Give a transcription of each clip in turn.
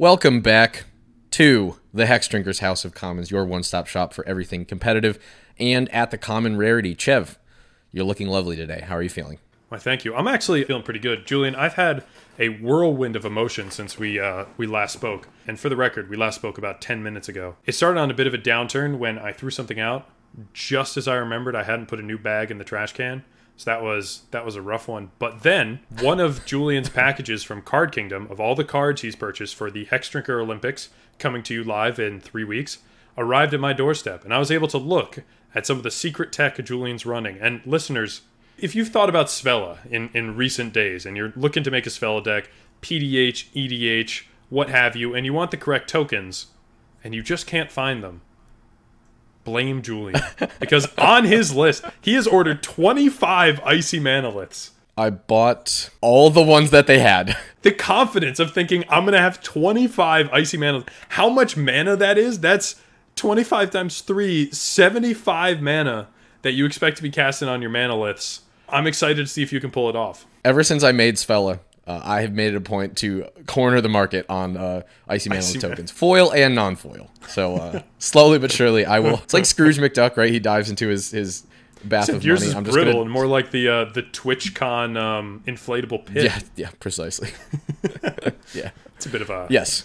Welcome back to the Hex Drinkers House of Commons, your one stop shop for everything competitive and at the common rarity. Chev, you're looking lovely today. How are you feeling? Why, thank you. I'm actually feeling pretty good, Julian. I've had a whirlwind of emotion since we uh, we last spoke. And for the record, we last spoke about 10 minutes ago. It started on a bit of a downturn when I threw something out just as I remembered I hadn't put a new bag in the trash can. So that was that was a rough one. But then one of Julian's packages from Card Kingdom of all the cards he's purchased for the Hex Drinker Olympics coming to you live in three weeks arrived at my doorstep, and I was able to look at some of the secret tech Julian's running. And listeners, if you've thought about Svella in, in recent days and you're looking to make a Svella deck, PDH, EDH, what have you, and you want the correct tokens, and you just can't find them, blame Julian. because on his list, he has ordered 25 icy manaliths. I bought all the ones that they had. The confidence of thinking I'm going to have 25 icy mana. How much mana that is? That's 25 times 3, 75 mana that you expect to be casting on your manaliths. I'm excited to see if you can pull it off. Ever since I made Svella, uh, I have made it a point to corner the market on uh, Icy Icy tokens, foil and non-foil. So uh, slowly but surely, I will. It's like Scrooge McDuck, right? He dives into his his bath Except of yours money. is I'm just brittle gonna, and more like the uh, the TwitchCon um, inflatable pit. yeah, yeah, precisely. yeah. It's a bit of a. Yes.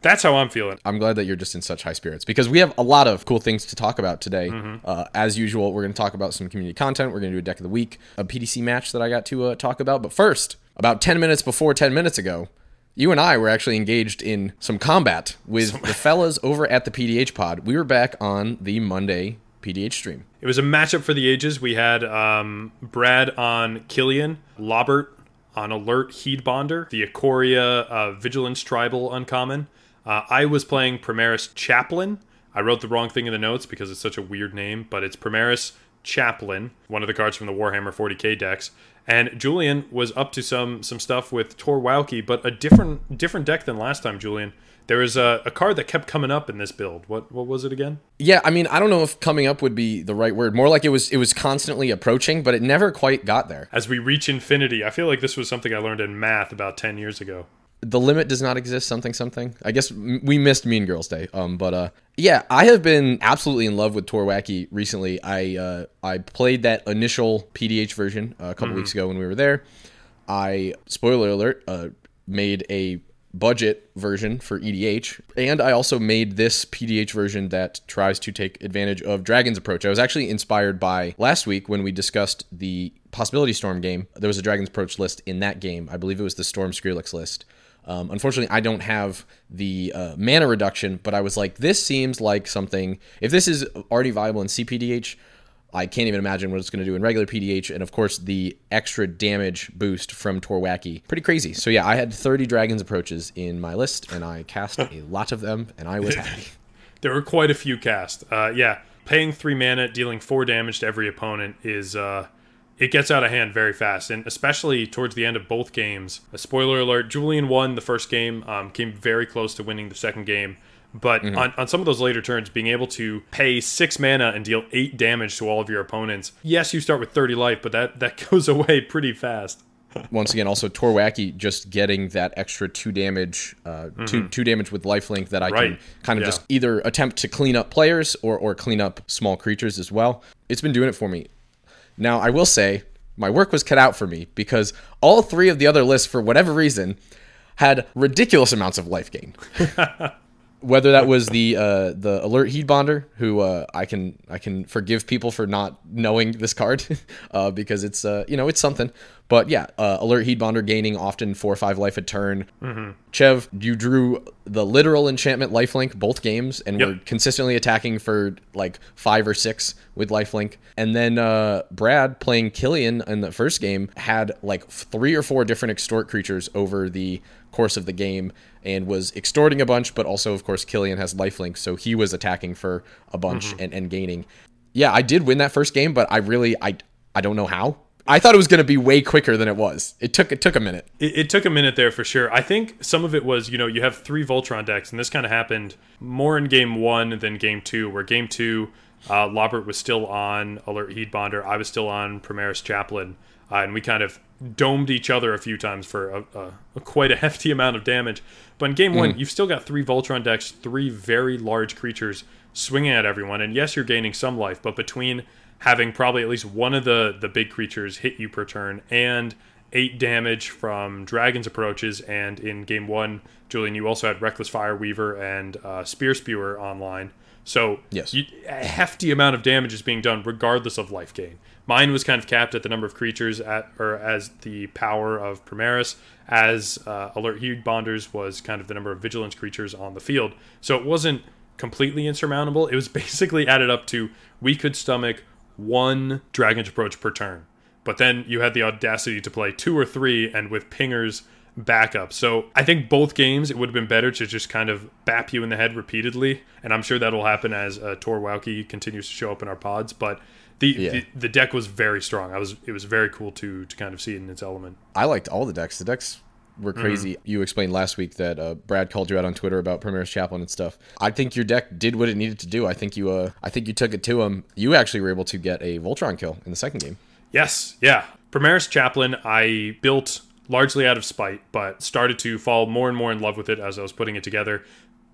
That's how I'm feeling. I'm glad that you're just in such high spirits because we have a lot of cool things to talk about today. Uh, as usual, we're going to talk about some community content. We're going to do a deck of the week, a PDC match that I got to uh, talk about. But first, about 10 minutes before 10 minutes ago, you and I were actually engaged in some combat with the fellas over at the PDH pod. We were back on the Monday PDH stream. It was a matchup for the ages. We had um, Brad on Killian, Lobert on Alert Heedbonder, the Ikoria uh, Vigilance Tribal Uncommon. Uh, I was playing Primaris Chaplain. I wrote the wrong thing in the notes because it's such a weird name, but it's Primaris Chaplain, one of the cards from the Warhammer 40k decks. And Julian was up to some some stuff with Tor Wauki, but a different different deck than last time, Julian. There was a, a card that kept coming up in this build. What what was it again? Yeah, I mean, I don't know if coming up would be the right word. More like it was it was constantly approaching, but it never quite got there. As we reach infinity, I feel like this was something I learned in math about 10 years ago. The limit does not exist something something. I guess we missed mean girls day um but uh yeah i have been absolutely in love with tor wauki recently. I uh i played that initial pdh version uh, a couple weeks ago when we were there. I spoiler alert uh made a budget version for edh and i also made this pdh version that tries to take advantage of dragon's approach. I was actually inspired by last week when we discussed the possibility storm game. There was a dragon's approach list in that game. I believe it was the storm skrillex list um, unfortunately, I don't have the uh, mana reduction, but I was like, this seems like something. If this is already viable in CPDH, I can't even imagine what it's going to do in regular PDH. And of course, the extra damage boost from Tor Wauki. Pretty crazy. So, yeah, I had 30 Dragon's Approaches in my list, and I cast a lot of them, and I was happy. There were quite a few cast. Uh, yeah, paying three mana, dealing four damage to every opponent is uh, it gets out of hand very fast, and especially towards the end of both games. A spoiler alert: Julian won the first game, um, came very close to winning the second game. But on, on some of those later turns, being able to pay six mana and deal eight damage to all of your opponents. Yes, you start with 30 life, but that, that goes away pretty fast. Once again, also Tor Wauki just getting that extra two damage, uh, two two damage with lifelink that I can kind of Yeah. just either attempt to clean up players or or clean up small creatures as well. It's been doing it for me. Now I will say my work was cut out for me because all three of the other lists, for whatever reason, had ridiculous amounts of life gain. whether that was the uh, the alert heedbonder who uh, I can I can forgive people for not knowing this card uh, because it's uh, you know it's something. But yeah uh, alert heedbonder gaining often four or five life a turn. Chev you drew the literal enchantment lifelink both games and Yep. were consistently attacking for like five or six with lifelink. And then uh, Brad playing Killian in the first game had like three or four different extort creatures over the course of the game and was extorting a bunch, but also, of course, Killian has lifelink, so he was attacking for a bunch and, and gaining. Yeah, I did win that first game, but I really I I don't know how. I thought it was going to be way quicker than it was. It took it took a minute. It, it took a minute there for sure. I think some of it was, you know, you have three Voltron decks, and this kind of happened more in game one than game two, where game two, uh, Lobert was still on Alert Heedbonder. I was still on Primaris Chaplain. uh, and we kind of domed each other a few times for a, a, a quite a hefty amount of damage. But in game one, you've still got three Voltron decks, three very large creatures swinging at everyone, and yes, you're gaining some life, but between having probably at least one of the the big creatures hit you per turn and eight damage from dragons approaches and in game one julian you also had reckless fire weaver and uh, spear spewer online so Yes. you, a hefty amount of damage is being done regardless of life gain mine was kind of capped at the number of creatures at or as the power of primaris as uh, alert heedbonders was kind of the number of vigilance creatures on the field so it wasn't completely insurmountable it was basically added up to we could stomach one dragon's approach per turn but then you had the audacity to play two or three and with pingers backup. So I think both games it would have been better to just kind of bap you in the head repeatedly, and I'm sure that'll happen as uh, Tor Wauki continues to show up in our pods. But the, Yeah. the the deck was very strong. I was it was very cool to to kind of see it in its element. I liked all the decks. The decks were crazy. You explained last week that uh, Brad called you out on Twitter about Primaris Chaplain and stuff. I think your deck did what it needed to do. I think you, uh, I think you took it to him. You actually were able to get a Voltron kill in the second game. Yes, yeah. Primaris Chaplain, I built largely out of spite, but started to fall more and more in love with it as I was putting it together.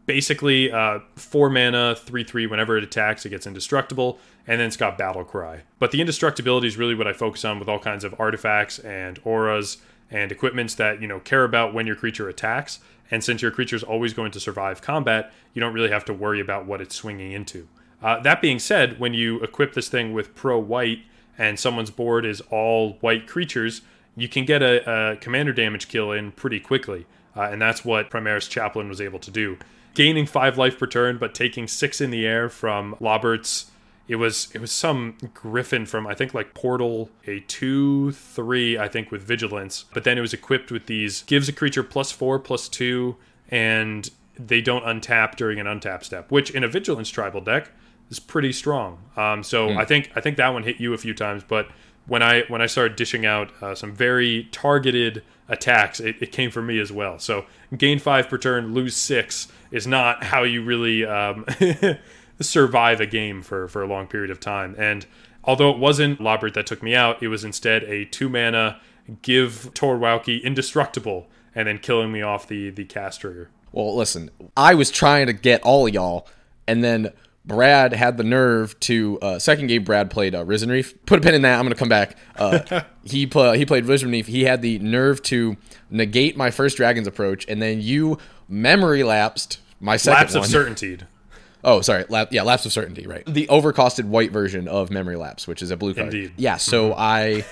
Basically, uh, four mana, three three. Whenever it attacks, it gets indestructible, and then it's got battle cry. But the indestructibility is really what I focus on with all kinds of artifacts and auras and equipments that you know care about when your creature attacks. And since your creature is always going to survive combat, you don't really have to worry about what it's swinging into. Uh, that being said, when you equip this thing with pro white and someone's board is all white creatures, you can get a, a commander damage kill in pretty quickly. Uh, and that's what Primaris Chaplain was able to do. Gaining five life per turn, but taking six in the air from Lobert's. It was it was some griffin from I think like Portal a two three I think with vigilance, but then it was equipped with these gives a creature plus four plus two, and they don't untap during an untap step, which in a vigilance tribal deck is pretty strong. Um, so I think I think that one hit you a few times, but when I when I started dishing out uh, some very targeted attacks, it, it came from me as well. So gain five per turn, lose six is not how you really um, survive a game for for a long period of time. And although it wasn't Lobert that took me out, it was instead a two mana give Tor Wauki indestructible and then killing me off the the cast trigger. Well, listen, I was trying to get all of y'all, and then Brad had the nerve to uh, second game. Brad played uh, Risen Reef. Put a pin in that. I'm gonna come back. Uh, he put, he played Risen Reef. He had the nerve to negate my first Dragon's approach, and then you memory lapsed my second Lapse one. of certainty. Oh, sorry. Lap, yeah, lapse of certainty, right? The overcosted white version of memory lapse, which is a blue card. Indeed. Mm-hmm. Yeah. So I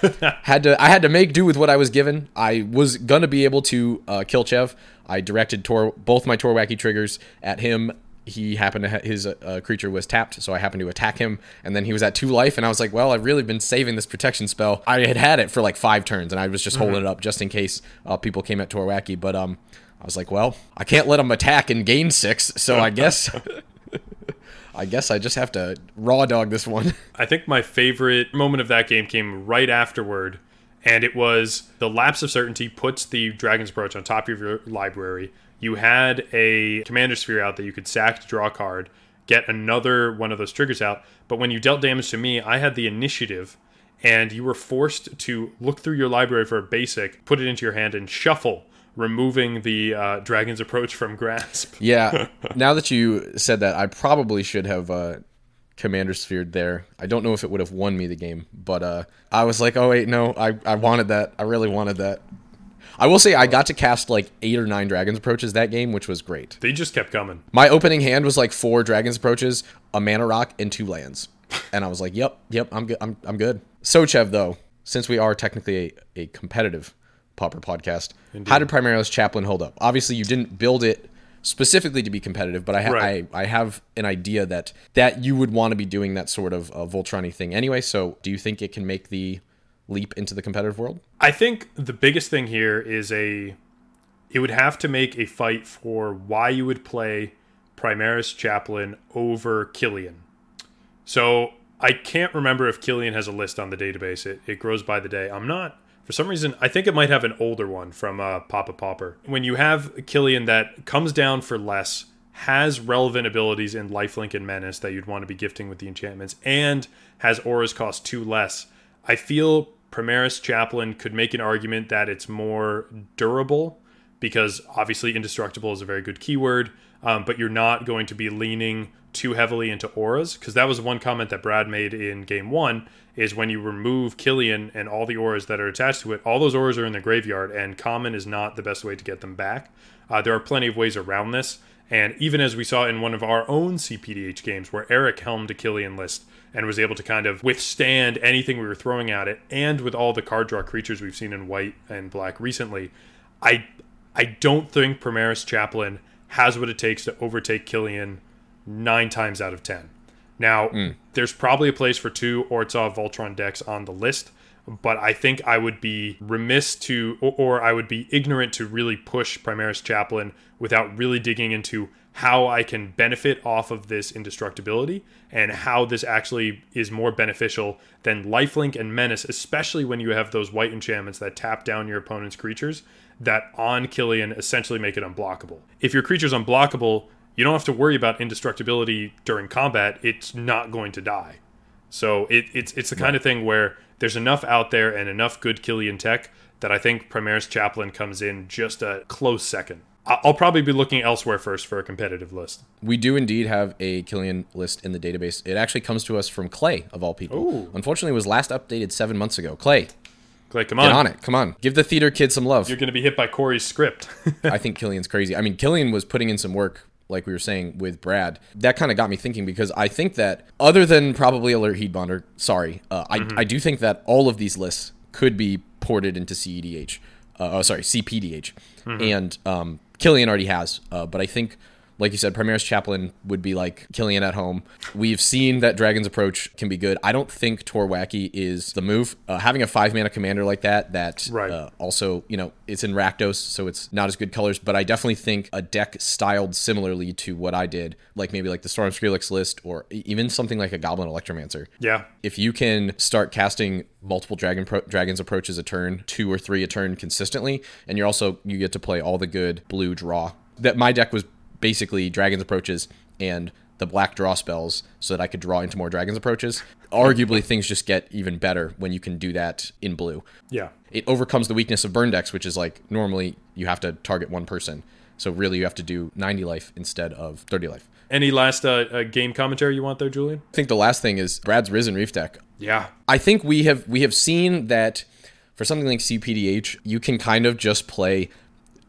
had to I had to make do with what I was given. I was gonna be able to uh, kill Chev. I directed Tor both my Tor Wauki triggers at him. He happened to ha- his uh, creature was tapped, so I happened to attack him, and then he was at two life, and I was like, "Well, I've really been saving this protection spell. I had had it for like five turns, and I was just holding it up just in case uh, people came at Tor Wauki. But um, I was like, "Well, I can't let him attack and gain six, so I guess I guess I just have to raw dog this one. I think my favorite moment of that game came right afterward, and it was the lapse of certainty puts the Dragon's Approach on top of your library. You had a Commander Sphere out that you could sack to draw a card, get another one of those triggers out, but when you dealt damage to me, I had the initiative, and you were forced to look through your library for a basic, put it into your hand, and shuffle, removing the uh, Dragon's Approach from grasp. yeah. Now that you said that, I probably should have uh, Commander Sphered there. I don't know if it would have won me the game, but uh, I was like, oh wait, no, I, I wanted that. I really wanted that. I will say I got to cast like eight or nine Dragon's Approaches that game, which was great. They just kept coming. My opening hand was like four Dragon's Approaches, a Mana Rock, and two lands. And I was like, yep, yep, I'm good. I'm, I'm good. Sochev, though, since we are technically a, a competitive Pauper podcast, how did Primaris Chaplain hold up? Obviously, you didn't build it specifically to be competitive, but I, ha- Right. I, I have an idea that that you would want to be doing that sort of uh, Voltron thing anyway. So, do you think it can make the leap into the competitive world? I think the biggest thing here is a it would have to make a fight for why you would play Primaris Chaplain over Killian. So I can't remember if Killian has a list on the database. It, it grows by the day. I'm not for some reason I think it might have an older one from uh, Papa Popper. When you have Killian that comes down for less, has relevant abilities in Lifelink and Menace that you'd want to be gifting with the enchantments, and has auras cost two less. I feel Primaris Chaplain could make an argument that it's more durable because obviously indestructible is a very good keyword, um, but you're not going to be leaning too heavily into auras because that was one comment that Brad made in game one is when you remove Killian and all the auras that are attached to it, all those auras are in the graveyard and common is not the best way to get them back. Uh, there are plenty of ways around this. And even as we saw in one of our own CPDH games where Eric helmed a Killian list and was able to kind of withstand anything we were throwing at it, and with all the card draw creatures we've seen in white and black recently, I I don't think Primaris Chaplain has what it takes to overtake Killian nine times out of ten. Now, mm. there's probably a place for two Orzhov Voltron decks on the list, but I think I would be remiss to, or, or I would be ignorant to really push Primaris Chaplain without really digging into how I can benefit off of this indestructibility and how this actually is more beneficial than lifelink and menace, especially when you have those white enchantments that tap down your opponent's creatures that on Killian essentially make it unblockable. If your creature's unblockable, you don't have to worry about indestructibility during combat. It's not going to die. So it, it's it's the kind right. of thing where there's enough out there and enough good Killian tech that I think Primaris Chaplain comes in just a close second. I'll probably be looking elsewhere first for a competitive list. We do indeed have a Killian list in the database. It actually comes to us from Clay, of all people. Ooh. Unfortunately, it was last updated seven months ago. Clay. Clay, come on. Get on it. Come on. Give the theater kid some love. You're going to be hit by Corey's script. I think Killian's crazy. I mean, Killian was putting in some work, like we were saying, with Brad. That kind of got me thinking because I think that, other than probably Alert Heedbonder, sorry, uh, mm-hmm. I, I do think that all of these lists could be ported into CEDH. Uh, oh, sorry, CPDH. Mm-hmm. And um, Killian already has, uh, but I think like you said, Primaris Chaplain would be like Killian at home. We've seen that Dragon's Approach can be good. I don't think Tor Wauki is the move. Uh, having a five mana commander like that, that right. uh, also, you know, it's in Rakdos, so it's not as good colors, but I definitely think a deck styled similarly to what I did, like maybe like the Storm Skrillex list or even something like a Goblin Electromancer. Yeah. If you can start casting multiple dragon pro- dragons approaches a turn, two or three a turn consistently, and you're also you get to play all the good blue draw. That my deck was basically dragons approaches and the black draw spells so that I could draw into more dragons approaches. Arguably, things just get even better when you can do that in blue. Yeah. It overcomes the weakness of burn decks, which is like normally you have to target one person. So really, you have to do 90 life instead of 30 life. Any last uh, uh, game commentary you want there, Julian? I think the last thing is Brad's Risen Reef deck. Yeah. I think we have we have seen that for something like CPDH, you can kind of just play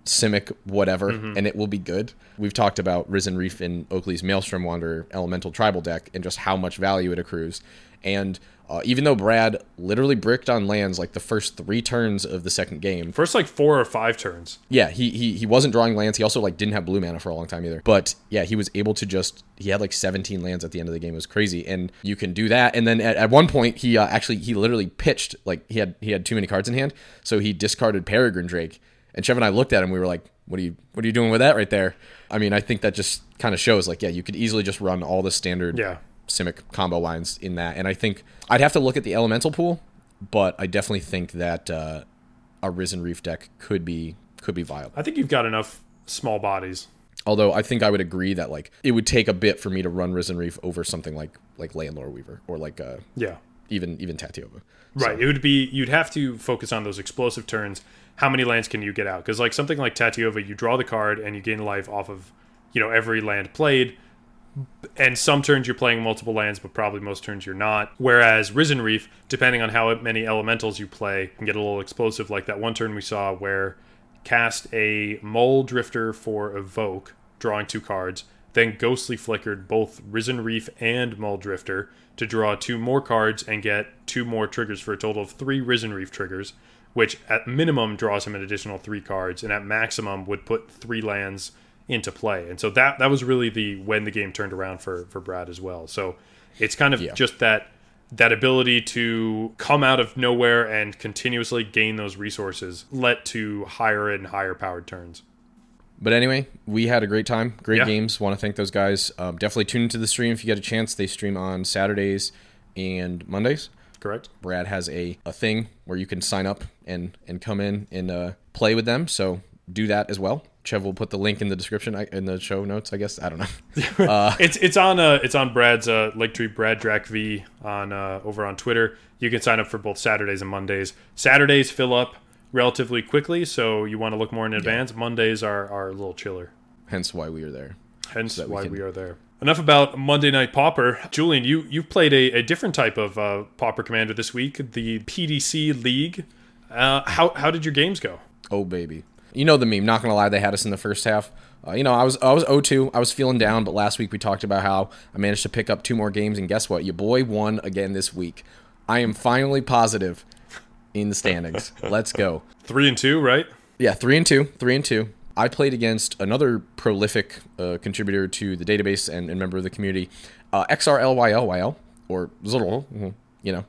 Simic whatever, mm-hmm. and it will be good. We've talked about Risen Reef in Oakley's Maelstrom Wanderer Elemental Tribal deck and just how much value it accrues. And uh, even though Brad literally bricked on lands like the first three turns of the second game, first like four or five turns. Yeah, he he he wasn't drawing lands. He also like didn't have blue mana for a long time either. But yeah, he was able to just he had like 17 lands at the end of the game. It was crazy, and you can do that. And then at, at one point, he uh, actually he literally pitched like he had he had too many cards in hand, so he discarded Peregrine Drake and Chev and I looked at him. We were like, "What are you? What are you doing with that right there?" I mean, I think that just kind of shows like, yeah, you could easily just run all the standard yeah. Simic combo lines in that. And I think I'd have to look at the elemental pool, but I definitely think that uh, a Risen Reef deck could be could be viable. I think you've got enough small bodies. Although I think I would agree that like it would take a bit for me to run Risen Reef over something like like Lore Weaver or like uh yeah even even Tatyova. Right. So. It would be you'd have to focus on those explosive turns how many lands can you get out? Because like something like Tatyova, you draw the card and you gain life off of you know every land played. And some turns you're playing multiple lands, but probably most turns you're not. Whereas Risen Reef, depending on how many elementals you play, can get a little explosive. Like that one turn we saw where cast a Muldrifter for Evoke, drawing two cards, then Ghostly Flickered both Risen Reef and Muldrifter to draw two more cards and get two more triggers for a total of three Risen Reef triggers which at minimum draws him an additional three cards, and at maximum would put three lands into play. And so that that was really the when the game turned around for for Brad as well. So it's kind of yeah. just that that ability to come out of nowhere and continuously gain those resources led to higher and higher powered turns. But anyway, we had a great time. Great yeah. games. Want to thank those guys. Um, definitely tune into the stream if you get a chance. They stream on Saturdays and Mondays correct? Brad has a, a thing where you can sign up and and come in and uh, play with them. So do that as well. Chev will put the link in the description in the show notes. I guess I don't know. Uh, it's it's on uh it's on Brad's uh Linktree Brad Drac V on uh over on Twitter. You can sign up for both Saturdays and Mondays. Saturdays fill up relatively quickly, so you want to look more in advance. Mondays are are a little chiller. hence why we are there. Hence we why can- we are there. Enough about Monday Night Pauper. Julian, you you've played a, a different type of uh, Pauper Commander this week, the PDC League. Uh, how how did your games go? Oh baby, you know the meme. Not gonna lie, they had us in the first half. Uh, you know, I was I was 0-2. I was feeling down, but last week we talked about how I managed to pick up two more games, and guess what? Your boy won again this week. I am finally positive in the standings. Let's go. Three and two, right? Yeah, three and two, three and two. I played against another prolific uh, contributor to the database and, and member of the community, uh, Xyrylyl, or Zurl. mhm, You know,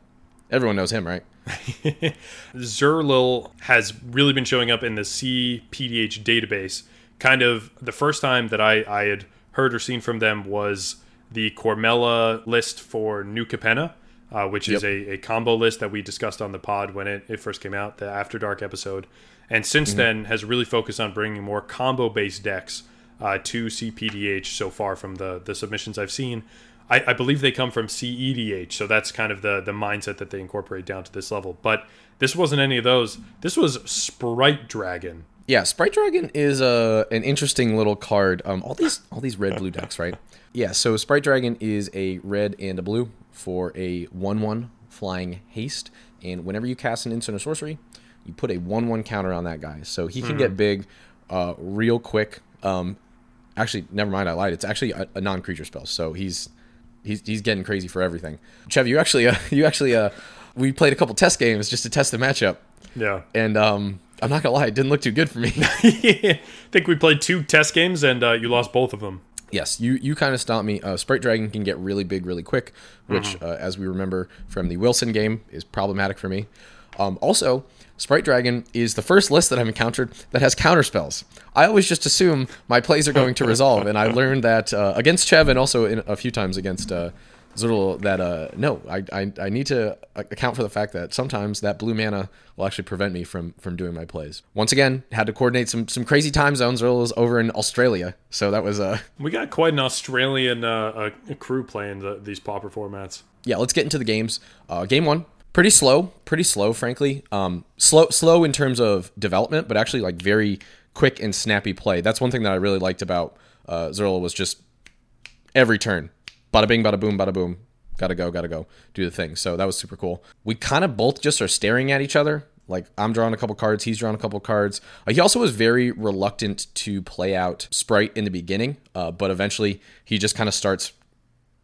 everyone knows him, right? Zerlil has really been showing up in the CPDH database. Kind of the first time that I, I had heard or seen from them was the Cormela list for New Capenna, uh, which is Yep. a, a combo list that we discussed on the pod when it, it first came out, the After Dark episode. And since then has really focused on bringing more combo based decks uh, to CPDH so far from the, the submissions I've seen. I, I believe they come from CEDH, so that's kind of the, the mindset that they incorporate down to this level. But this wasn't any of those. This was Sprite Dragon. Yeah, Sprite Dragon is a an interesting little card. Um, all these all these red blue decks, right? Yeah, so Sprite Dragon is a red and a blue for a one one flying haste, and whenever you cast an instant or sorcery, you put a one one counter on that guy, so he can get big, uh, real quick. Um, actually, never mind, I lied. It's actually a, a non creature spell, so he's he's he's getting crazy for everything. Chev, you actually uh, you actually uh, we played a couple test games just to test the matchup, Yeah. and um, I'm not gonna lie, it didn't look too good for me. I think we played two test games and uh, you lost both of them. Yes, you you kind of stomped me. Uh, Sprite Dragon can get really big really quick, which, uh, as we remember from the Wilson game, is problematic for me. Um, also, Sprite Dragon is the first list that I've encountered that has counter spells. I always just assume my plays are going to resolve, and I learned that uh, against Chev and also in a few times against Zurl that uh, no, I, I I need to account for the fact that sometimes that blue mana will actually prevent me from from doing my plays. Once again, had to coordinate some some crazy time zones. Zurl is over in Australia, so that was uh We got quite an Australian uh, uh, crew playing the, these pauper formats. yeah, let's get into the games. Uh, game one, pretty slow, pretty slow, frankly. Um, slow, slow in terms of development, but actually like very quick and snappy play. That's one thing that I really liked about uh, Zerla was just every turn, bada bing, bada boom, bada boom. Gotta go, gotta go, do the thing. So that was super cool. We kind of both just are staring at each other. Like I'm drawing a couple cards, he's drawing a couple cards. Uh, he also was very reluctant to play out Sprite in the beginning, uh, but eventually he just kind of starts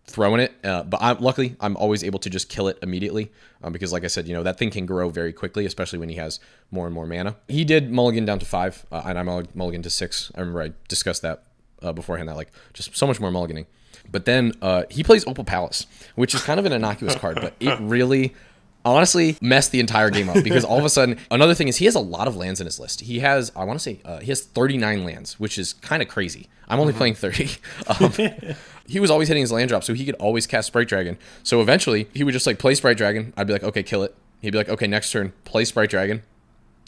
throwing it. Uh, but I'm luckily I'm always able to just kill it immediately um, because, like I said, you know that thing can grow very quickly, especially when he has more and more mana. He did mulligan down to five, uh, and I mullig- mulligan to six. I remember I discussed that uh, beforehand. That like just so much more mulliganing. But then uh, he plays Opal Palace, which is kind of an innocuous card, but it really. Honestly, messed the entire game up because all of a sudden, another thing is he has a lot of lands in his list. He has, I want to say, uh, he has 39 lands, which is kind of crazy. I'm only playing 30. Um, he was always hitting his land drop, so he could always cast Sprite Dragon. So eventually, he would just like play Sprite Dragon. I'd be like, okay, kill it. He'd be like, okay, next turn, play Sprite Dragon.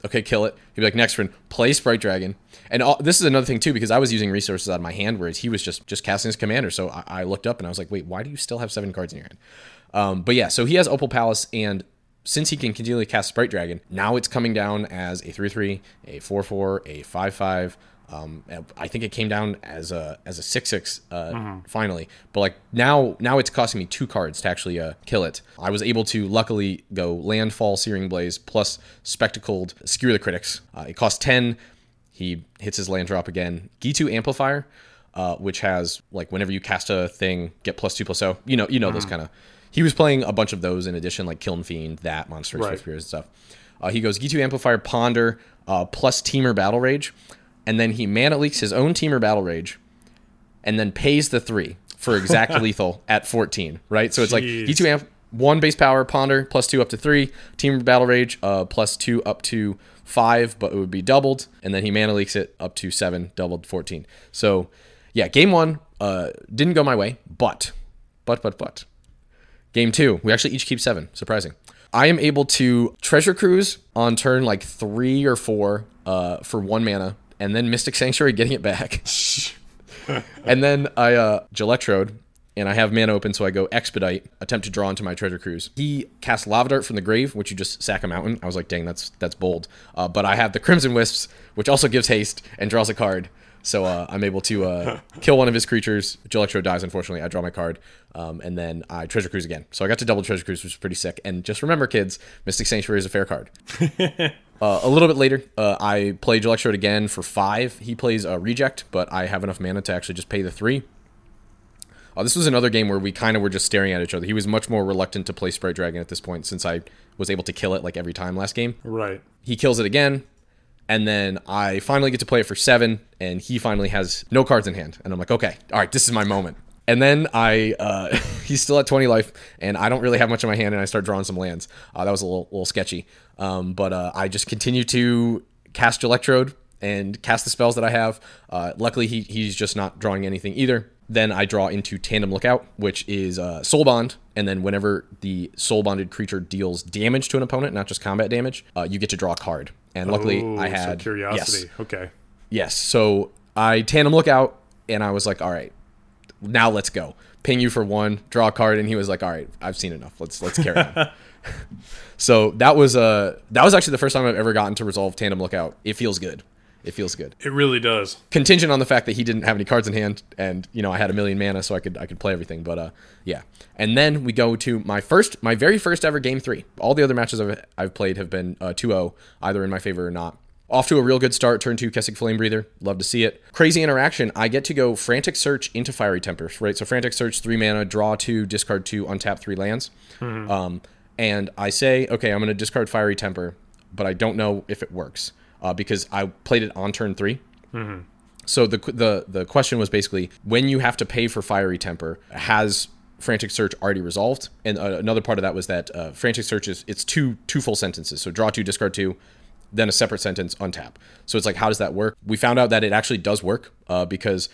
Okay, kill it. He'd be like, next turn, play Sprite Dragon. And all, this is another thing too, because I was using resources out of my hand, whereas he was just just casting his commander. So I, I looked up and I was like, wait, why do you still have seven cards in your hand? Um, but yeah, so he has Opal Palace, and since he can continually cast Sprite Dragon, now it's coming down as a 3 3, a 4 4, a 5 5. Um, I think it came down as a as a six six uh, finally, but like now now it's costing me two cards to actually uh, kill it. I was able to luckily go landfall, searing blaze plus spectacled skewer the critics. Uh, it costs ten. He hits his land drop again. Gitu amplifier, uh, which has like whenever you cast a thing, get plus two plus plus zero. You know you know those kind of. He was playing a bunch of those in addition, like Kiln Fiend, that monsters, Right. right. And stuff. Uh, he goes Gitu Amplifier, Ponder, uh, plus Temur Battle Rage, and then he mana leaks his own Temur Battle Rage, and then pays the three for exact lethal at 14, right? So it's like Jeez. Gitu Amp, one base power, Ponder, plus two up to three, Temur Battle Rage, uh, plus two up to five, but it would be doubled, and then he mana leaks it up to seven, doubled 14. So yeah, game one uh, didn't go my way, but, but, but, but. Game two, we actually each keep seven. Surprising. I am able to treasure cruise on turn like three or four uh, for one mana and then Mystic Sanctuary getting it back. and then I uh Electrode and I have mana open, so I go expedite, attempt to draw into my treasure cruise. He casts lava dart from the grave, which you just sack a mountain. I was like, dang, that's that's bold. Uh, but I have the crimson wisps, which also gives haste and draws a card. So uh, I'm able to uh, kill one of his creatures. Electro dies, unfortunately. I draw my card, um, and then I treasure cruise again. So I got to double treasure cruise, which is pretty sick. And just remember, kids, Mystic Sanctuary is a fair card. Uh, a little bit later, uh, I play Electrode again for five. He plays a reject, but I have enough mana to actually just pay the three. Uh, this was another game where we kind of were just staring at each other. He was much more reluctant to play Sprite Dragon at this point since I was able to kill it like every time last game. Right. He kills it again, and then I finally get to play it for seven, and he finally has no cards in hand. And I'm like, okay, all right, this is my moment. And then I, uh, he's still at 20 life, and I don't really have much in my hand, and I start drawing some lands. Uh, that was a little, little sketchy. Um, but uh, I just continue to cast Electrode and cast the spells that I have. Uh, luckily, he, he's just not drawing anything either. Then I draw into Tandem Lookout, which is uh, Soul Bond, and then whenever the Soul Bonded creature deals damage to an opponent, not just combat damage, uh, you get to draw a card. And luckily, Ooh, I so had curiosity. Yes, Okay. yes. So I Tandem Lookout, and I was like, all right, now let's go. Ping you for one, draw a card, and he was like, all right, I've seen enough. Let's let's carry on. so that was uh that was actually the first time I've ever gotten to resolve Tandem Lookout. It feels good. It feels good. It really does. Contingent on the fact that he didn't have any cards in hand, and you know I had a million mana, so I could I could play everything. But uh, yeah. And then we go to my first, my very first ever game three. All the other matches I've, I've played have been uh, 2-0, either in my favor or not. Off to a real good start. Turn two, Kessig Flamebreather. Love to see it. Crazy interaction. I get to go Frantic Search into Fiery Temper, right? So Frantic Search, three mana, draw two, discard two, untap three lands. Um, and I say, okay, I'm going to discard Fiery Temper, but I don't know if it works uh, because I played it on turn 3 So the the the question was basically when you have to pay for Fiery Temper, has Frantic Search already resolved? And uh, another part of that was that uh, Frantic Search is it's two two full sentences. So draw two, discard two, then a separate sentence untap. So it's like how does that work? We found out that it actually does work uh, because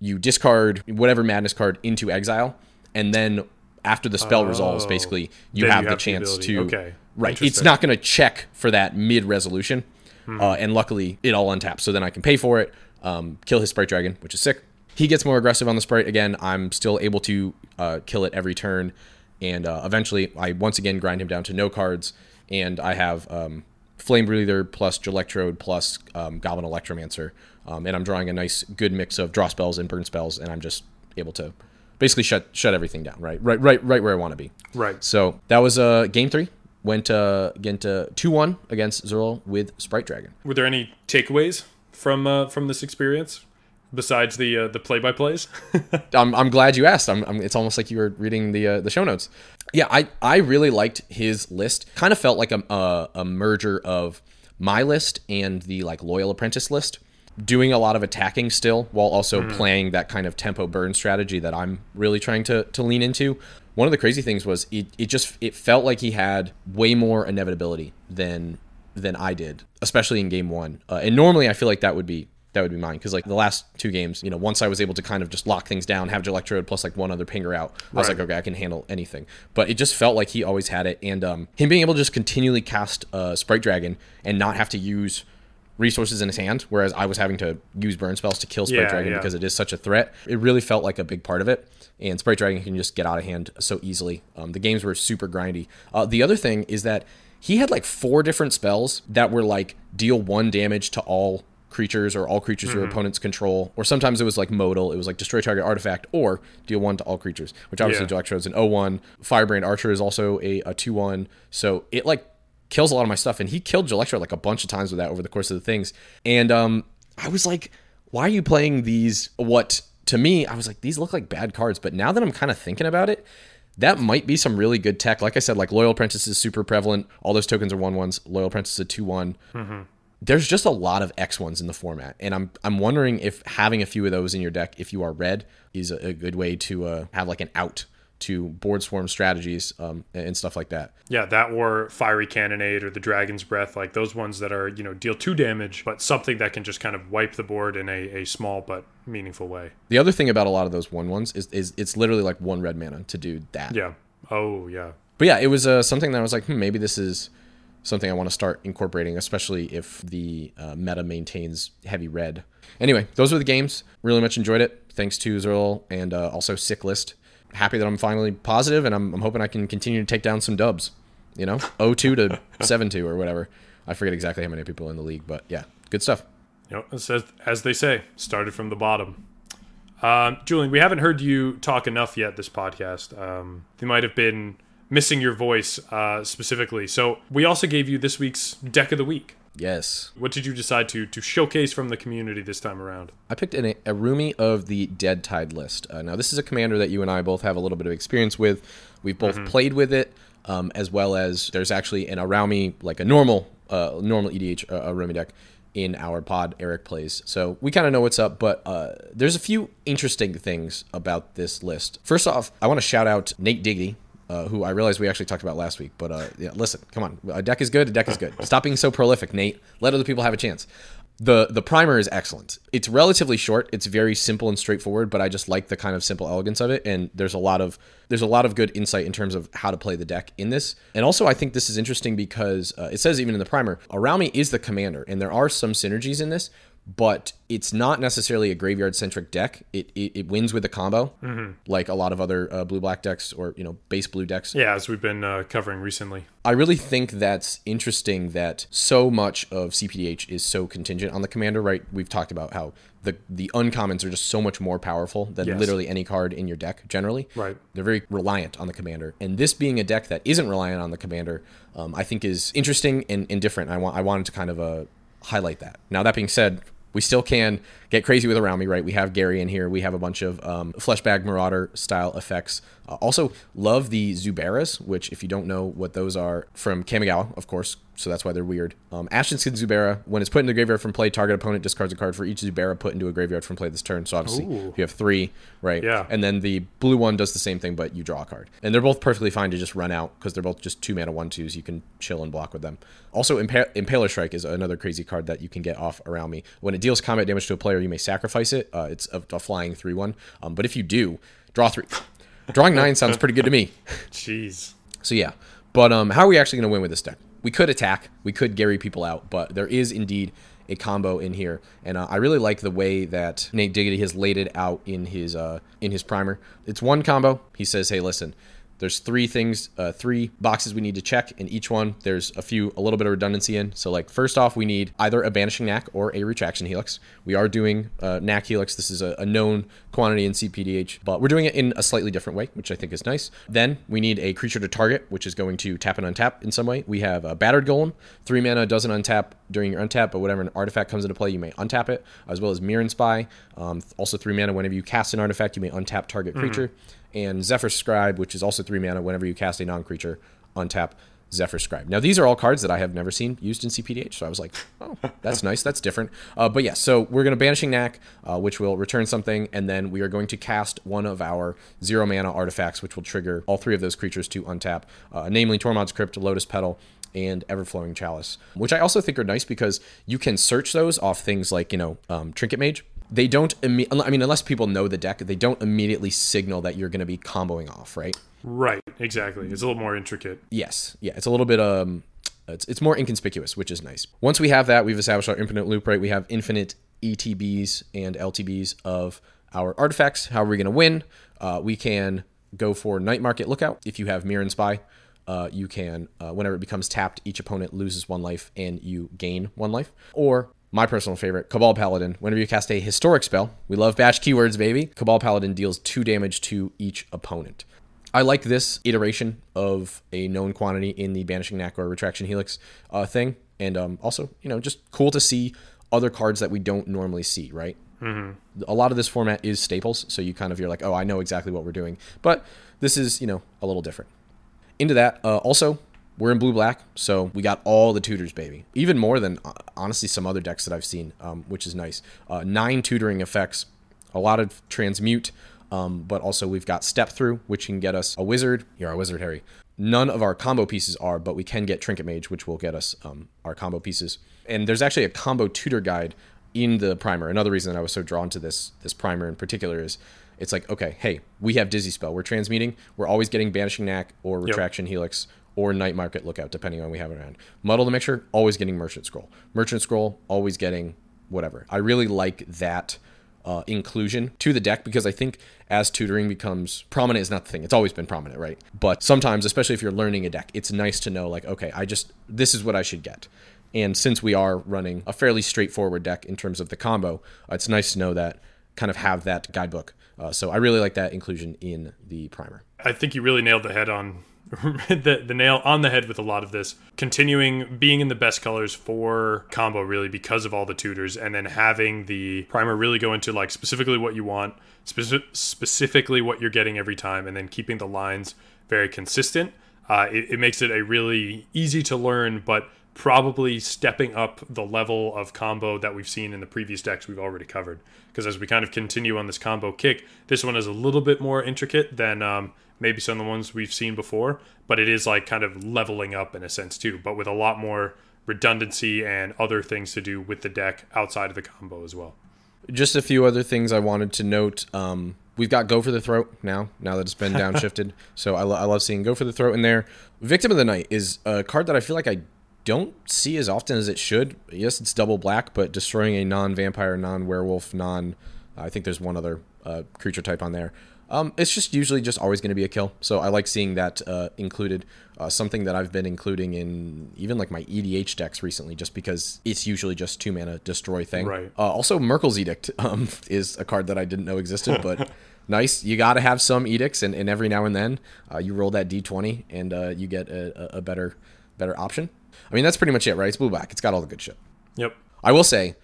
you discard whatever madness card into exile, and then after the spell resolves, Oh. basically you have you the have the chance ability. to Okay. right. It's not going to check for that mid resolution, uh, and luckily it all untaps. So then I can pay for it, um, kill his sprite dragon, which is sick. He gets more aggressive on the sprite again. I'm still able to uh, kill it every turn, and uh, eventually I once again grind him down to no cards, and I have um, Flame Breather plus Electrode plus um, Goblin Electromancer, um, and I'm drawing a nice good mix of draw spells and burn spells, and I'm just able to basically shut shut everything down. Right, right, right, right where I want to be. Right. So that was uh, game three. Went uh, again to two one against Zerl with Sprite Dragon. Were there any takeaways from uh, from this experience besides the uh, the play by plays? I'm, I'm glad you asked. I'm, I'm, it's almost like you were reading the uh, the show notes. Yeah, I, I really liked his list. Kind of felt like a, a a merger of my list and the like loyal apprentice list. Doing a lot of attacking still, while also playing that kind of tempo burn strategy that I'm really trying to to lean into. One of the crazy things was it, it just it felt like he had way more inevitability than than I did, especially in game one. Uh, and normally I feel like that would be that would be mine because like the last two games, you know, once I was able to kind of just lock things down, have Electrode plus like one other pinger out, I was Right. like, okay, I can handle anything. But it just felt like he always had it, and um, him being able to just continually cast uh, Sprite Dragon and not have to use resources in his hand, whereas I was having to use burn spells to kill Sprite Yeah, Dragon yeah. because it is such a threat. It really felt like a big part of it. And Sprite Dragon can just get out of hand so easily. Um, the games were super grindy. Uh, the other thing is that he had like four different spells that were like deal one damage to all creatures or all creatures your opponents control. Or sometimes it was like modal. It was like destroy target artifact or deal one to all creatures, which obviously Yeah. Electrode's an 0-1. Firebrand Archer is also a, a 2-1. So it like kills a lot of my stuff. And he killed Electro like a bunch of times with that over the course of the things. And um, I was like, why are you playing these? What to me, I was like, these look like bad cards. But now that I'm kind of thinking about it, that might be some really good tech. Like I said, like Loyal Apprentice is super prevalent. All those tokens are one ones. Loyal Apprentice is a two one. There's just a lot of X ones in the format, and I'm I'm wondering if having a few of those in your deck, if you are red, is a, a good way to uh, have like an out to board swarm strategies um, and stuff like that. yeah, that or fiery cannonade or the dragon's breath, like those ones that are you know deal two damage, but something that can just kind of wipe the board in a, a small but meaningful way. The other thing about a lot of those one ones is, is it's literally like one red mana to do that. Yeah. Oh yeah. But yeah, it was uh, something that I was like, hmm, maybe this is something I want to start incorporating, especially if the uh, meta maintains heavy red. Anyway, those were the games. Really much enjoyed it. Thanks to Zerl and uh, also Sick List. Happy that I'm finally positive, and I'm, I'm hoping I can continue to take down some dubs. You know, 0-2 to 7-2 or whatever. I forget exactly how many people in the league, but yeah, good stuff. You know, as, as they say, started from the bottom. Um, Julian, we haven't heard you talk enough yet this podcast. Um, they might have been missing your voice uh, specifically. So we also gave you this week's deck of the week. Yes. What did you decide to to showcase from the community this time around? I picked an, Araumi of the Dead Tide list. Uh, now, this is a commander that you and I both have a little bit of experience with. We've both mm-hmm. played with it, um, as well as there's actually an Araumi, like a normal uh, normal EDH uh, Rumi deck in our pod Eric plays. So we kind of know what's up, but uh, there's a few interesting things about this list. First off, I want to shout out Nate Diggity, uh, who I realized we actually talked about last week. But uh, yeah, listen, come on, a deck is good. A deck is good. Stop being so prolific, Nate. Let other people have a chance the the primer is excellent. It's relatively short. It's very simple and straightforward, but I just like the kind of simple elegance of it. And there's a lot of there's a lot of good insight in terms of how to play the deck in this. And also, I think this is interesting because uh, it says even in the primer, Araumi is the commander, and there are some synergies in this but it's not necessarily a graveyard centric deck. It, it, it wins with a combo, mm-hmm. like a lot of other uh, blue black decks or you know base blue decks. Yeah, as we've been uh, covering recently. I really think that's interesting that so much of CPDH is so contingent on the commander. Right? We've talked about how the the uncommons are just so much more powerful than yes. literally any card in your deck. Generally, right? They're very reliant on the commander, and this being a deck that isn't reliant on the commander, um, I think is interesting and, and different. I want I wanted to kind of uh, highlight that. Now that being said, we still can get crazy with Araumi, right? We have Gary in here. We have a bunch of um, fleshbag marauder style effects. Uh, also, love the Zuberas, which, if you don't know what those are, from Kamigawa, of course, so that's why they're weird. Um, Skin Zubera, when it's put in the graveyard from play, target opponent discards a card for each Zubera put into a graveyard from play this turn. So obviously, Ooh. you have three, right? Yeah. And then the blue one does the same thing, but you draw a card. And they're both perfectly fine to just run out because they're both just two mana one twos. You can chill and block with them. Also, Impa- Impaler Shrike is another crazy card that you can get off Araumi. When it deals combat damage to a player, you may sacrifice it. Uh, it's a, a flying 3 1. Um, but if you do, draw three. Drawing nine sounds pretty good to me. Jeez. So yeah. But um, how are we actually going to win with this deck? We could attack, we could Gary people out, but there is indeed a combo in here, and uh, I really like the way that Nate Diggity has laid it out in his uh, in his primer. It's one combo. He says, "Hey, listen, there's three things, uh, three boxes we need to check in each one. There's a few, a little bit of redundancy in. So, like, first off, we need either a banishing knack or a retraction helix. We are doing uh, knack helix. This is a, a, known quantity in CPDH, but we're doing it in a slightly different way, which I think is nice. Then we need a creature to target, which is going to tap and untap in some way. We have a battered golem. Three mana doesn't untap during your untap, but whatever an artifact comes into play, you may untap it, as well as Mirran Spy. Um, also, three mana. Whenever you cast an artifact, you may untap target creature. Mm-hmm and Zephyr Scribe, which is also three mana whenever you cast a non creature, untap Zephyr Scribe. Now, these are all cards that I have never seen used in CPDH, so I was like, oh, that's nice, that's different. Uh, but yeah, so we're going to Banishing Knack, uh, which will return something, and then we are going to cast one of our zero mana artifacts, which will trigger all three of those creatures to untap, uh, namely Tormod's Crypt, Lotus Petal, and Everflowing Chalice, which I also think are nice because you can search those off things like, you know, um, Trinket Mage, they don't. Imme- I mean, unless people know the deck, they don't immediately signal that you're going to be comboing off, right? Right. Exactly. It's a little more intricate. Yes. Yeah. It's a little bit um. It's, it's more inconspicuous, which is nice. Once we have that, we've established our infinite loop, right? We have infinite ETBs and LTBs of our artifacts. How are we going to win? Uh, we can go for Night Market Lookout. If you have Mirran Spy, uh, you can, uh, whenever it becomes tapped, each opponent loses one life and you gain one life. Or my personal favorite, Cabal Paladin. Whenever you cast a historic spell, we love batch keywords, baby. Cabal Paladin deals two damage to each opponent. I like this iteration of a known quantity in the Banishing Knack or Retraction Helix uh, thing. And um, also, you know, just cool to see other cards that we don't normally see, right? Mm-hmm. A lot of this format is staples, so you kind of you're like, oh, I know exactly what we're doing. But this is, you know, a little different. Into that, uh, also we're in blue black, so we got all the tutors, baby. Even more than uh, honestly some other decks that I've seen, um, which is nice. Uh, nine tutoring effects, a lot of transmute, um, but also we've got step through, which can get us a wizard. You're our wizard, Harry. None of our combo pieces are, but we can get trinket mage, which will get us um, our combo pieces. And there's actually a combo tutor guide in the primer. Another reason that I was so drawn to this this primer in particular is it's like okay, hey, we have dizzy spell. We're transmuting. We're always getting banishing knack or retraction yep. helix or Night Market Lookout, depending on we have it around. Muddle the Mixture, always getting Merchant Scroll. Merchant Scroll, always getting whatever. I really like that uh, inclusion to the deck because I think as tutoring becomes prominent is not the thing. It's always been prominent, right? But sometimes, especially if you're learning a deck, it's nice to know like, okay, I just this is what I should get. And since we are running a fairly straightforward deck in terms of the combo, it's nice to know that kind of have that guidebook. Uh, so I really like that inclusion in the primer. I think you really nailed the head on the, the nail on the head with a lot of this. Continuing being in the best colors for combo, really, because of all the tutors, and then having the primer really go into like specifically what you want, speci- specifically what you're getting every time, and then keeping the lines very consistent. Uh, it, it makes it a really easy to learn, but probably stepping up the level of combo that we've seen in the previous decks we've already covered. Because as we kind of continue on this combo kick, this one is a little bit more intricate than um, maybe some of the ones we've seen before, but it is like kind of leveling up in a sense too, but with a lot more redundancy and other things to do with the deck outside of the combo as well. Just a few other things I wanted to note. Um, we've got Go for the Throat now, now that it's been downshifted. so I, lo- I love seeing Go for the Throat in there. Victim of the Night is a card that I feel like I don't see as often as it should. Yes, it's double black, but destroying a non-vampire, non-werewolf, non I think there's one other uh, creature type on there. Um, it's just usually just always going to be a kill. So I like seeing that uh, included. Uh, something that I've been including in even like my EDH decks recently, just because it's usually just two mana destroy thing. Right. Uh, also, Myrkul's Edict um, is a card that I didn't know existed, but nice. You got to have some edicts, and, and every now and then uh, you roll that D20 and uh, you get a, a better better option. I mean, that's pretty much it, right? It's blue black. It's got all the good shit. Yep. I will say,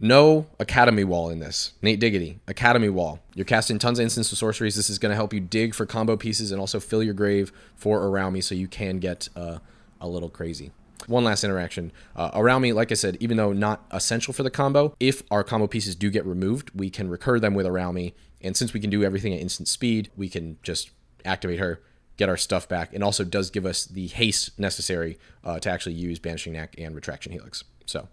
no Academy Wall in this. Nate Diggity, Academy Wall. You're casting tons of instants of sorceries. This is going to help you dig for combo pieces and also fill your grave for Araumi so you can get uh, a little crazy. One last interaction. Uh, Araumi, like I said, even though not essential for the combo, if our combo pieces do get removed, we can recur them with Araumi. And since we can do everything at instant speed, we can just activate her, get our stuff back, and also does give us the haste necessary uh, to actually use Banishing Knack and Retraction Helix. So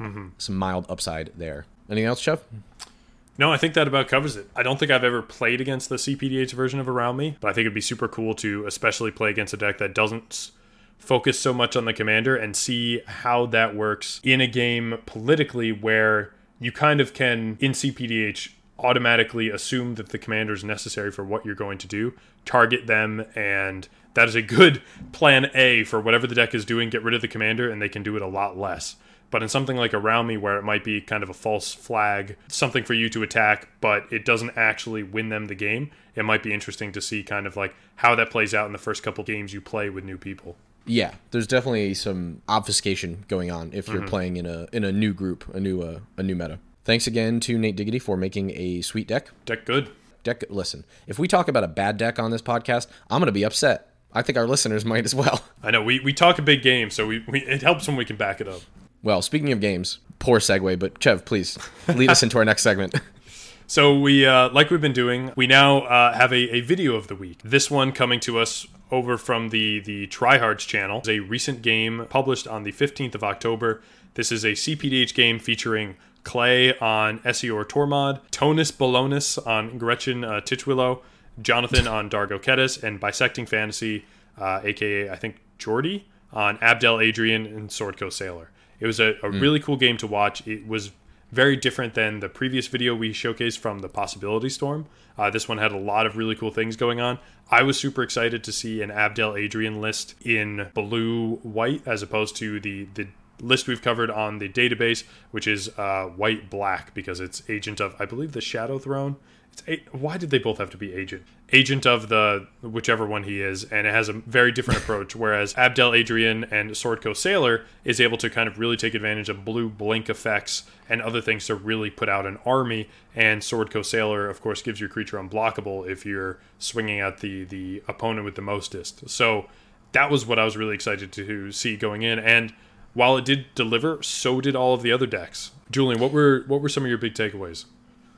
mm-hmm. some mild upside there. Anything else, Chev? No, I think that about covers it. I don't think I've ever played against the CPDH version of Araumi, but I think it'd be super cool to especially play against a deck that doesn't focus so much on the commander and see how that works in a game politically where you kind of can, in CPDH, automatically assume that the commander is necessary for what you're going to do, target them, and that is a good plan A for whatever the deck is doing. Get rid of the commander, and they can do it a lot less. But in something like Araumi, where it might be kind of a false flag, something for you to attack, but it doesn't actually win them the game, it might be interesting to see kind of like how that plays out in the first couple games you play with new people. Yeah, there's definitely some obfuscation going on if you're mm-hmm. playing in a in a new group, a new uh, a new meta. Thanks again to Nate Diggity for making a sweet deck. Deck good. Deck. Listen, if we talk about a bad deck on this podcast, I'm gonna be upset. I think our listeners might as well. I know we, we talk a big game, so we, we it helps when we can back it up. Well, speaking of games, poor segue, but Chev, please lead us into our next segment. So we, uh, like we've been doing, we now uh, have a, a, video of the week. This one coming to us over from the the Tryhards channel. It's a recent game published on the 15th of October. This is a CPDH game featuring Clay on Esior Tormod, Tonus Balonis on Gretchen uh, Jonathan on Dargo Ketis, and Bisecting Fantasy, uh, aka I think Jordy, on Abdel Adrian and Sword Coast Sailor. It was a, a mm. really cool game to watch. It was very different than the previous video we showcased from the Possibility Storm. Uh, this one had a lot of really cool things going on. I was super excited to see an Abdel Adrian list in blue white as opposed to the the list we've covered on the database, which is uh, white black because it's agent of I believe the Shadow Throne It's a, why did they both have to be agent? Agent of the whichever one he is, and it has a very different approach. Whereas Abdel Adrian and Sword Swordco Sailor is able to kind of really take advantage of blue blink effects and other things to really put out an army. And Sword Swordco Sailor, of course, gives your creature unblockable if you're swinging at the the opponent with the mostest. So that was what I was really excited to see going in. And while it did deliver, so did all of the other decks. Julian, what were what were some of your big takeaways?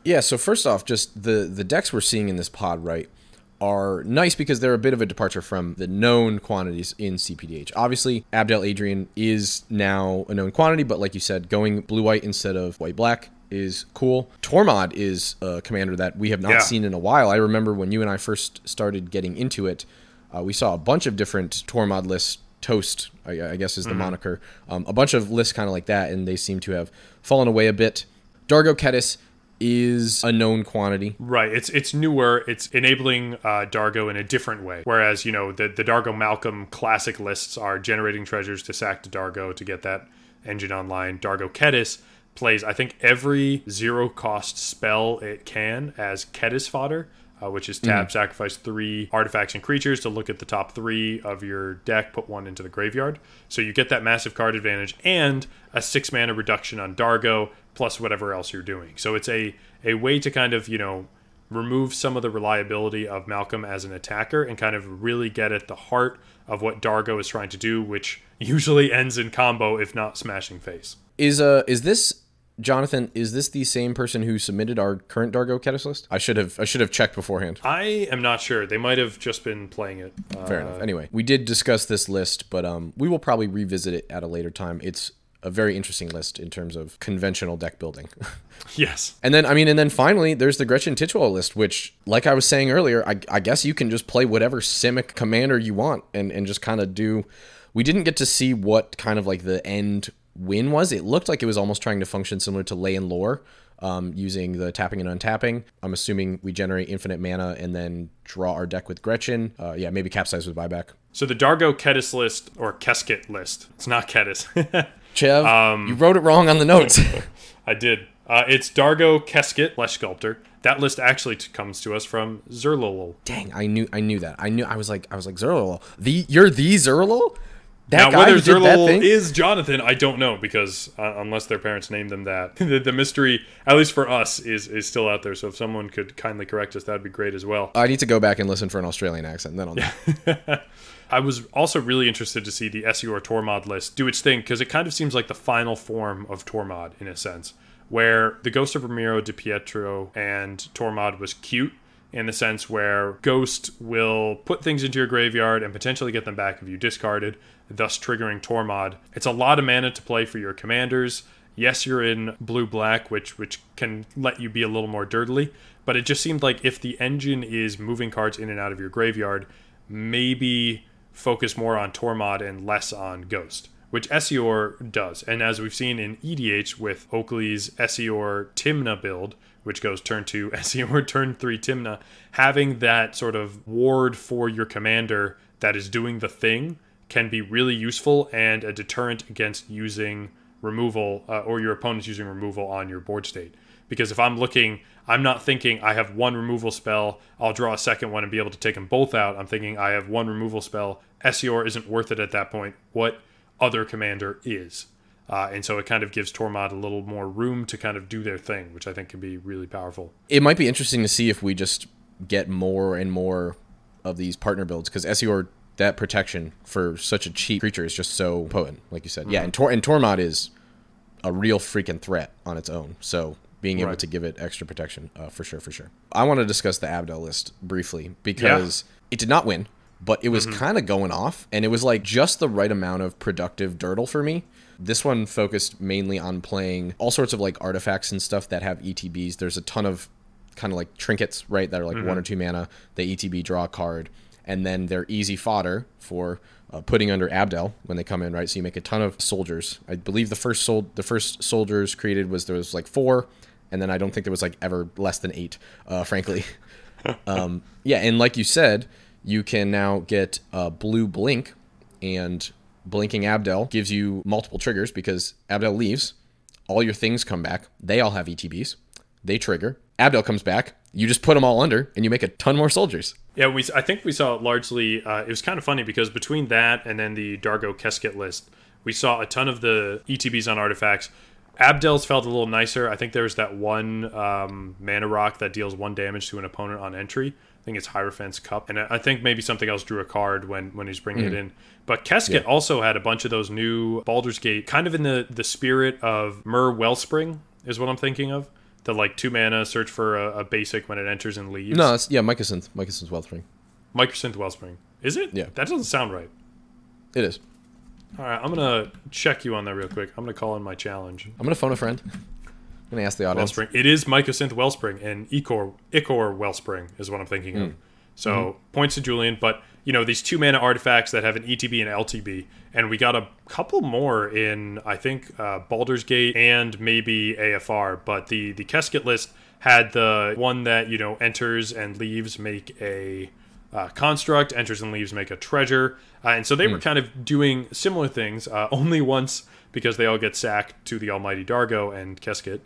Yeah, so first off, just the the decks we're seeing in this pod, right, are nice because they're a bit of a departure from the known quantities in CPDH. Obviously, Abdel Adrian is now a known quantity, but like you said, going blue white instead of white black is cool. Tormod is a commander that we have not yeah. seen in a while. I remember when you and I first started getting into it, uh, we saw a bunch of different Tormod lists. Toast, I, I guess, is the moniker. Um, a bunch of lists kind of like that, and they seem to have fallen away a bit. Dargo Ketis is a known quantity. Right. It's it's newer. It's enabling uh, Dargo in a different way. Whereas you know the the Dargo Malcolm classic lists are generating treasures to sack to Dargo to get that engine online. Dargo Ketis plays I think every zero cost spell it can as Ketis fodder. Uh, which is tap, sacrifice three artifacts and creatures to look at the top three of your deck, put one into the graveyard. So you get that massive card advantage and a six mana reduction on Dargo, plus whatever else you're doing. So it's a a way to kind of you know remove some of the reliability of Malcolm as an attacker and kind of really get at the heart of what Dargo is trying to do, which usually ends in combo if not smashing face. Is uh is this Jonathan? Is this the same person who submitted our current Dargo Ketis list? I should have I should have checked beforehand. I am not sure. They might have just been playing it. Uh, Fair enough. Anyway, we did discuss this list, but um, we will probably revisit it at a later time. It's a very interesting list in terms of conventional deck building. Yes. and then, I mean, and then finally, there's the Gretchen Titchwell list, which, like I was saying earlier, I, I guess you can just play whatever Simic commander you want and, and just kind of do. We didn't get to see what kind of like the end win was. It looked like it was almost trying to function similar to Lay and Lore. Um, using the tapping and untapping. I'm assuming we generate infinite mana and then draw our deck with Gretchen. Uh, yeah, maybe capsize with buyback. So the Dargo Ketis list or Keskit list. It's not Ketis. Chev, Um, you wrote it wrong on the notes. I did. Uh, it's Dargo Keskit Flesh Sculptor. That list actually t- comes to us from Xyrylyl. Dang, I knew I knew that. I knew I was like I was like Xyrylyl. The you're the Xyrylyl? That Now, guy whether who did that Xyrylyl is Jonathan, I don't know because uh, unless their parents named them that, the, the mystery, at least for us, is is still out there. So if someone could kindly correct us, that'd be great as well. I need to go back and listen for an Australian accent. Then I'll know. I was also really interested to see the Esior Tormod list do its thing because it kind of seems like the final form of Tormod in a sense, where the Ghost of Ramirez DePietro and Tormod was cute in the sense where Ghost will put things into your graveyard and potentially get them back if you discarded, thus triggering Tormod. It's a lot of mana to play for your commanders. Yes, you're in blue black, which which can let you be a little more dirtily, but it just seemed like if the engine is moving cards in and out of your graveyard, maybe focus more on Tormod and less on Ghost, which Esior does. And as we've seen in EDH with Oakley's Esior Tymna build, which goes turn two Esior, turn three Tymna, having that sort of ward for your commander that is doing the thing can be really useful and a deterrent against using removal uh, or your opponent's using removal on your board state. Because if I'm looking, I'm not thinking I have one removal spell, I'll draw a second one and be able to take them both out. I'm thinking I have one removal spell. Esior isn't worth it at that point. What other commander is? Uh, and so it kind of gives Tormod a little more room to kind of do their thing, which I think can be really powerful. it might be interesting to see if we just get more and more of these partner builds because Esior that protection for such a cheap creature is just so potent, like you said. Yeah, and mm-hmm. Tor and Tormod is a real freaking threat on its own. So being able Right. to give it extra protection, uh, for sure, for sure. I want to discuss the Abdel list briefly because it did not win, but it was mm-hmm. kind of going off, and it was like just the right amount of productive dirtle for me. This one focused mainly on playing all sorts of like artifacts and stuff that have ETBs. There's a ton of kind of like trinkets, right? That are like one mm-hmm. or two mana. The ETB draw a card, and then they're easy fodder for uh, putting under Abdel when they come in, right? So you make a ton of soldiers. I believe the first sol- the first soldiers created was there was like four, and then I don't think there was like ever less than eight, uh, frankly. um, yeah, and like you said, you can now get uh, blue blink, and blinking Abdel gives you multiple triggers because Abdel leaves, all your things come back. They all have ETBs. They trigger. Abdel comes back. You just put them all under, and you make a ton more soldiers. Yeah, we. I think we saw it largely. Uh, it was kind of funny because between that and then the Dargo Keskit list, we saw a ton of the ETBs on artifacts. Abdel's felt a little nicer. I think there was that one um, mana rock that deals one damage to an opponent on entry. I think it's Hierophant's Cup, and I think maybe something else drew a card when when he's bringing it in. But Keskit also had a bunch of those new Baldur's Gate, kind of in the the spirit of Mer Wellspring, is what I'm thinking of. The like two mana search for a, a basic when it enters and leaves. No, that's yeah, Mycosynth. Mycosynth Wellspring. Mycosynth Wellspring. Is it? Yeah. That doesn't sound right. It is. All right, I'm gonna check you on that real quick. I'm gonna call in my challenge. I'm gonna phone a friend. I'm gonna ask the audience. Wellspring. It is Mycosynth Wellspring and Ichor Ichor Wellspring is what I'm thinking Hmm. of. So Mm-hmm. points to Julian, but you know these two mana artifacts that have an ETB and LTB, and we got a couple more in I think uh, Baldur's Gate and maybe AFR. But the the Keskit list had the one that you know enters and leaves make a uh, construct, enters and leaves make a treasure, uh, and so they were kind of doing similar things, uh, only once because they all get sacked to the Almighty Dargo and Keskit.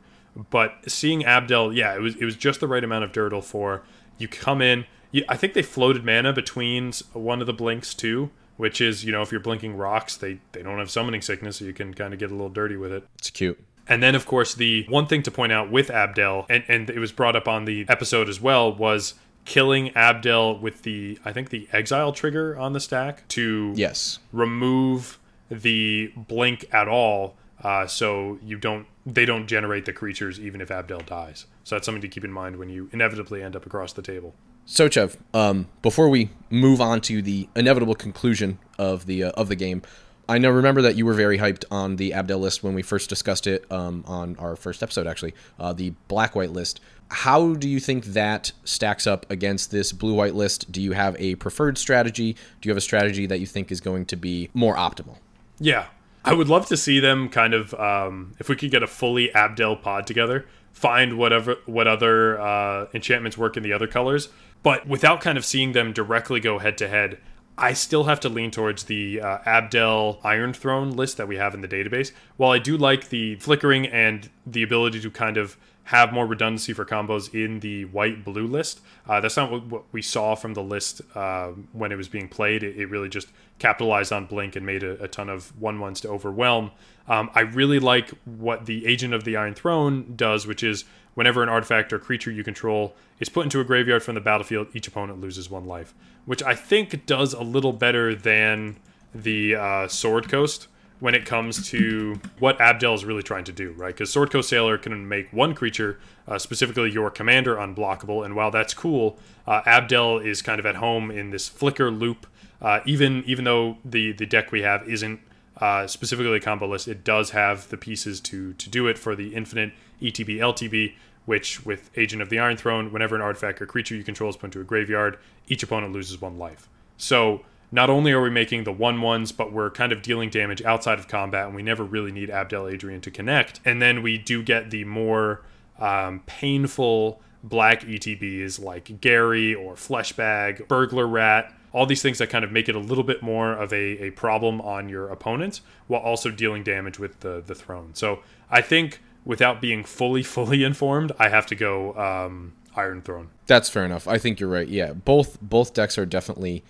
But seeing Abdel, yeah, it was it was just the right amount of Dirtle for you come in. You, I think they floated mana between one of the blinks too, which is you know if you're blinking rocks, they they don't have summoning sickness, so you can kind of get a little dirty with it. It's cute. And then, of course, the one thing to point out with Abdel, and, and it was brought up on the episode as well, was killing Abdel with the, I think, the exile trigger on the stack to Yes. remove the blink at all. Uh, so you don't, they don't generate the creatures even if Abdel dies. So that's something to keep in mind when you inevitably end up across the table. So, Chev, um, before we move on to the inevitable conclusion of the uh, of the game, I know remember that you were very hyped on the Abdel list when we first discussed it um, on our first episode, actually, uh, the black white list. How do you think that stacks up against this blue white list? Do you have a preferred strategy? Do you have a strategy that you think is going to be more optimal? Yeah, I would love to see them kind of um, if we could get a fully Abdel pod together, find whatever what other uh, enchantments work in the other colors, but without kind of seeing them directly go head to head. I still have to lean towards the uh, Abdel Iron Throne list that we have in the database. While I do like the flickering and the ability to kind of have more redundancy for combos in the white blue list. Uh, that's not what, what we saw from the list uh, when it was being played. It, it really just capitalized on Blink and made a, a ton of one ones to overwhelm. Um, I really like what the Agent of the Iron Throne does, which is whenever an artifact or creature you control is put into a graveyard from the battlefield, each opponent loses one life, which I think does a little better than the uh, Sword Coast when it comes to what Abdel is really trying to do, right? Because Sword Coast Sailor can make one creature, uh, specifically your commander, unblockable, and while that's cool, uh, Abdel is kind of at home in this flicker loop. Uh, even even though the the deck we have isn't uh, specifically a combo list, it does have the pieces to to do it for the infinite ETB LTB. Which, with Agent of the Iron Throne, whenever an artifact or creature you control is put into a graveyard, each opponent loses one life. So not only are we making the one ones, but we're kind of dealing damage outside of combat, and we never really need Abdel Adrian to connect. And then we do get the more um, painful black ETBs like Gary or Fleshbag, Burglar Rat, all these things that kind of make it a little bit more of a, a problem on your opponent while also dealing damage with the, the throne. So I think without being fully, fully informed, I have to go um, Iron Throne. That's fair enough. I think you're right. Yeah, both both decks are definitely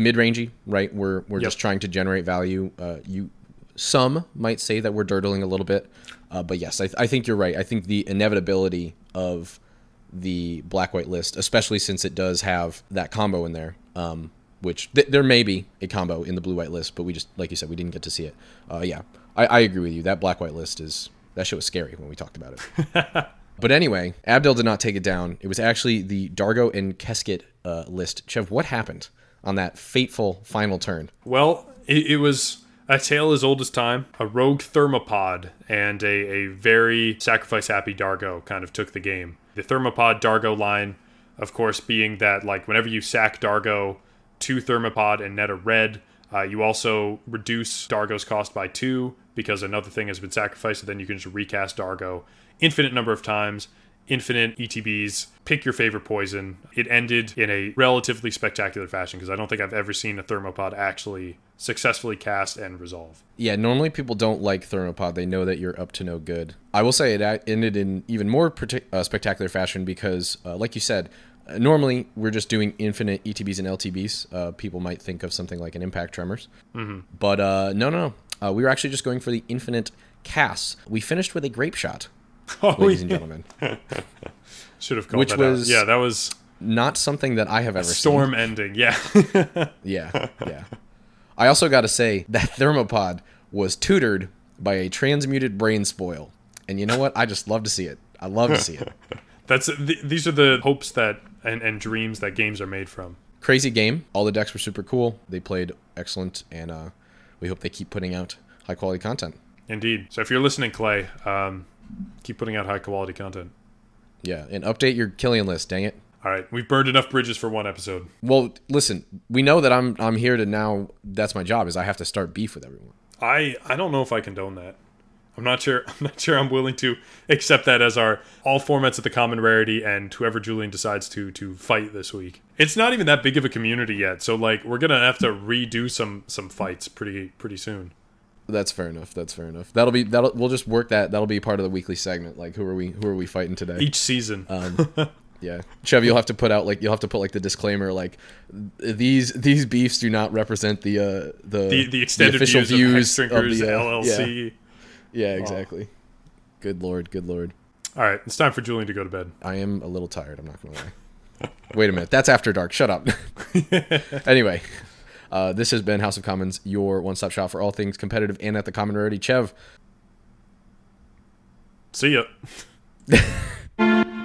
mid-rangey, right? We're we're just trying to generate value. Uh, you some might say that we're dirtling a little bit, uh, but yes, I, I think you're right. I think the inevitability of the black white list, especially since it does have that combo in there, um, which th- there may be a combo in the blue white list, but we just like you said, we didn't get to see it. Uh, yeah, I, I agree with you. That black white list is that shit was scary when we talked about it. But anyway, Abdel did not take it down. It was actually the Dargo and Keskit uh, list. Chev, what happened on that fateful final turn? Well, it, it was a tale as old as time. A rogue thermopod and a, a very sacrifice happy Dargo kind of took the game. The thermopod Dargo line, of course, being that like whenever you sack Dargo to thermopod and net a red, uh, you also reduce Dargo's cost by two because another thing has been sacrificed, and then you can just recast Dargo infinite number of times infinite ETBs, pick your favorite poison. It ended in a relatively spectacular fashion because I don't think I've ever seen a thermopod actually successfully cast and resolve. Yeah, normally people don't like Thermopod. They know that you're up to no good. I will say it ended in even more partic- uh, spectacular fashion because, uh, like you said, uh, normally we're just doing infinite ETBs and LTBs. Uh, people might think of something like an Impact Tremors. Mm-hmm. But uh, no, no, no. Uh, we were actually just going for the infinite casts. We finished with a Grapeshot, Oh, ladies and gentlemen. Should have called Which that was- out. Yeah, that was Not something that I have ever seen. storm ending. Yeah. Yeah, yeah. I also got to say that thermopod was tutored by a transmuted Brainspoil, and you know what? I just love to see it. I love to see it. That's th- these are the hopes that and, and dreams that games are made from. Crazy game. All the decks were super cool. They played excellent, and uh, we hope they keep putting out high quality content. Indeed. So if you're listening, Clay, um, keep putting out high quality content. Yeah, and update your Killian list. Dang it. All right, we've burned enough bridges for one episode. Well, listen, we know that I'm I'm here to now. That's my job. Is I have to start beef with everyone. I I don't know if I condone that. I'm not sure. I'm not sure. I'm willing to accept that as our all formats of the common rarity, and whoever Julian decides to to fight this week. It's not even that big of a community yet, so like we're gonna have to redo some some fights pretty pretty soon. That's fair enough. That's fair enough. That'll be that'll we'll just work that. That'll be part of the weekly segment. Like who are we who are we fighting today? Each season. Um, yeah, Chev, you'll have to put out like you'll have to put like the disclaimer like these these beefs do not represent the uh the the, the extended official views, of Hexdrinkers the, uh, LLC. Yeah, yeah exactly. Good lord, good lord. All right, it's time for Julian to go to bed. I am a little tired. I'm not gonna lie. Wait a minute, that's after dark. Shut up. anyway, uh, this has been House of Commons, your one-stop shop for all things competitive and at the common rarity. Chev. See ya.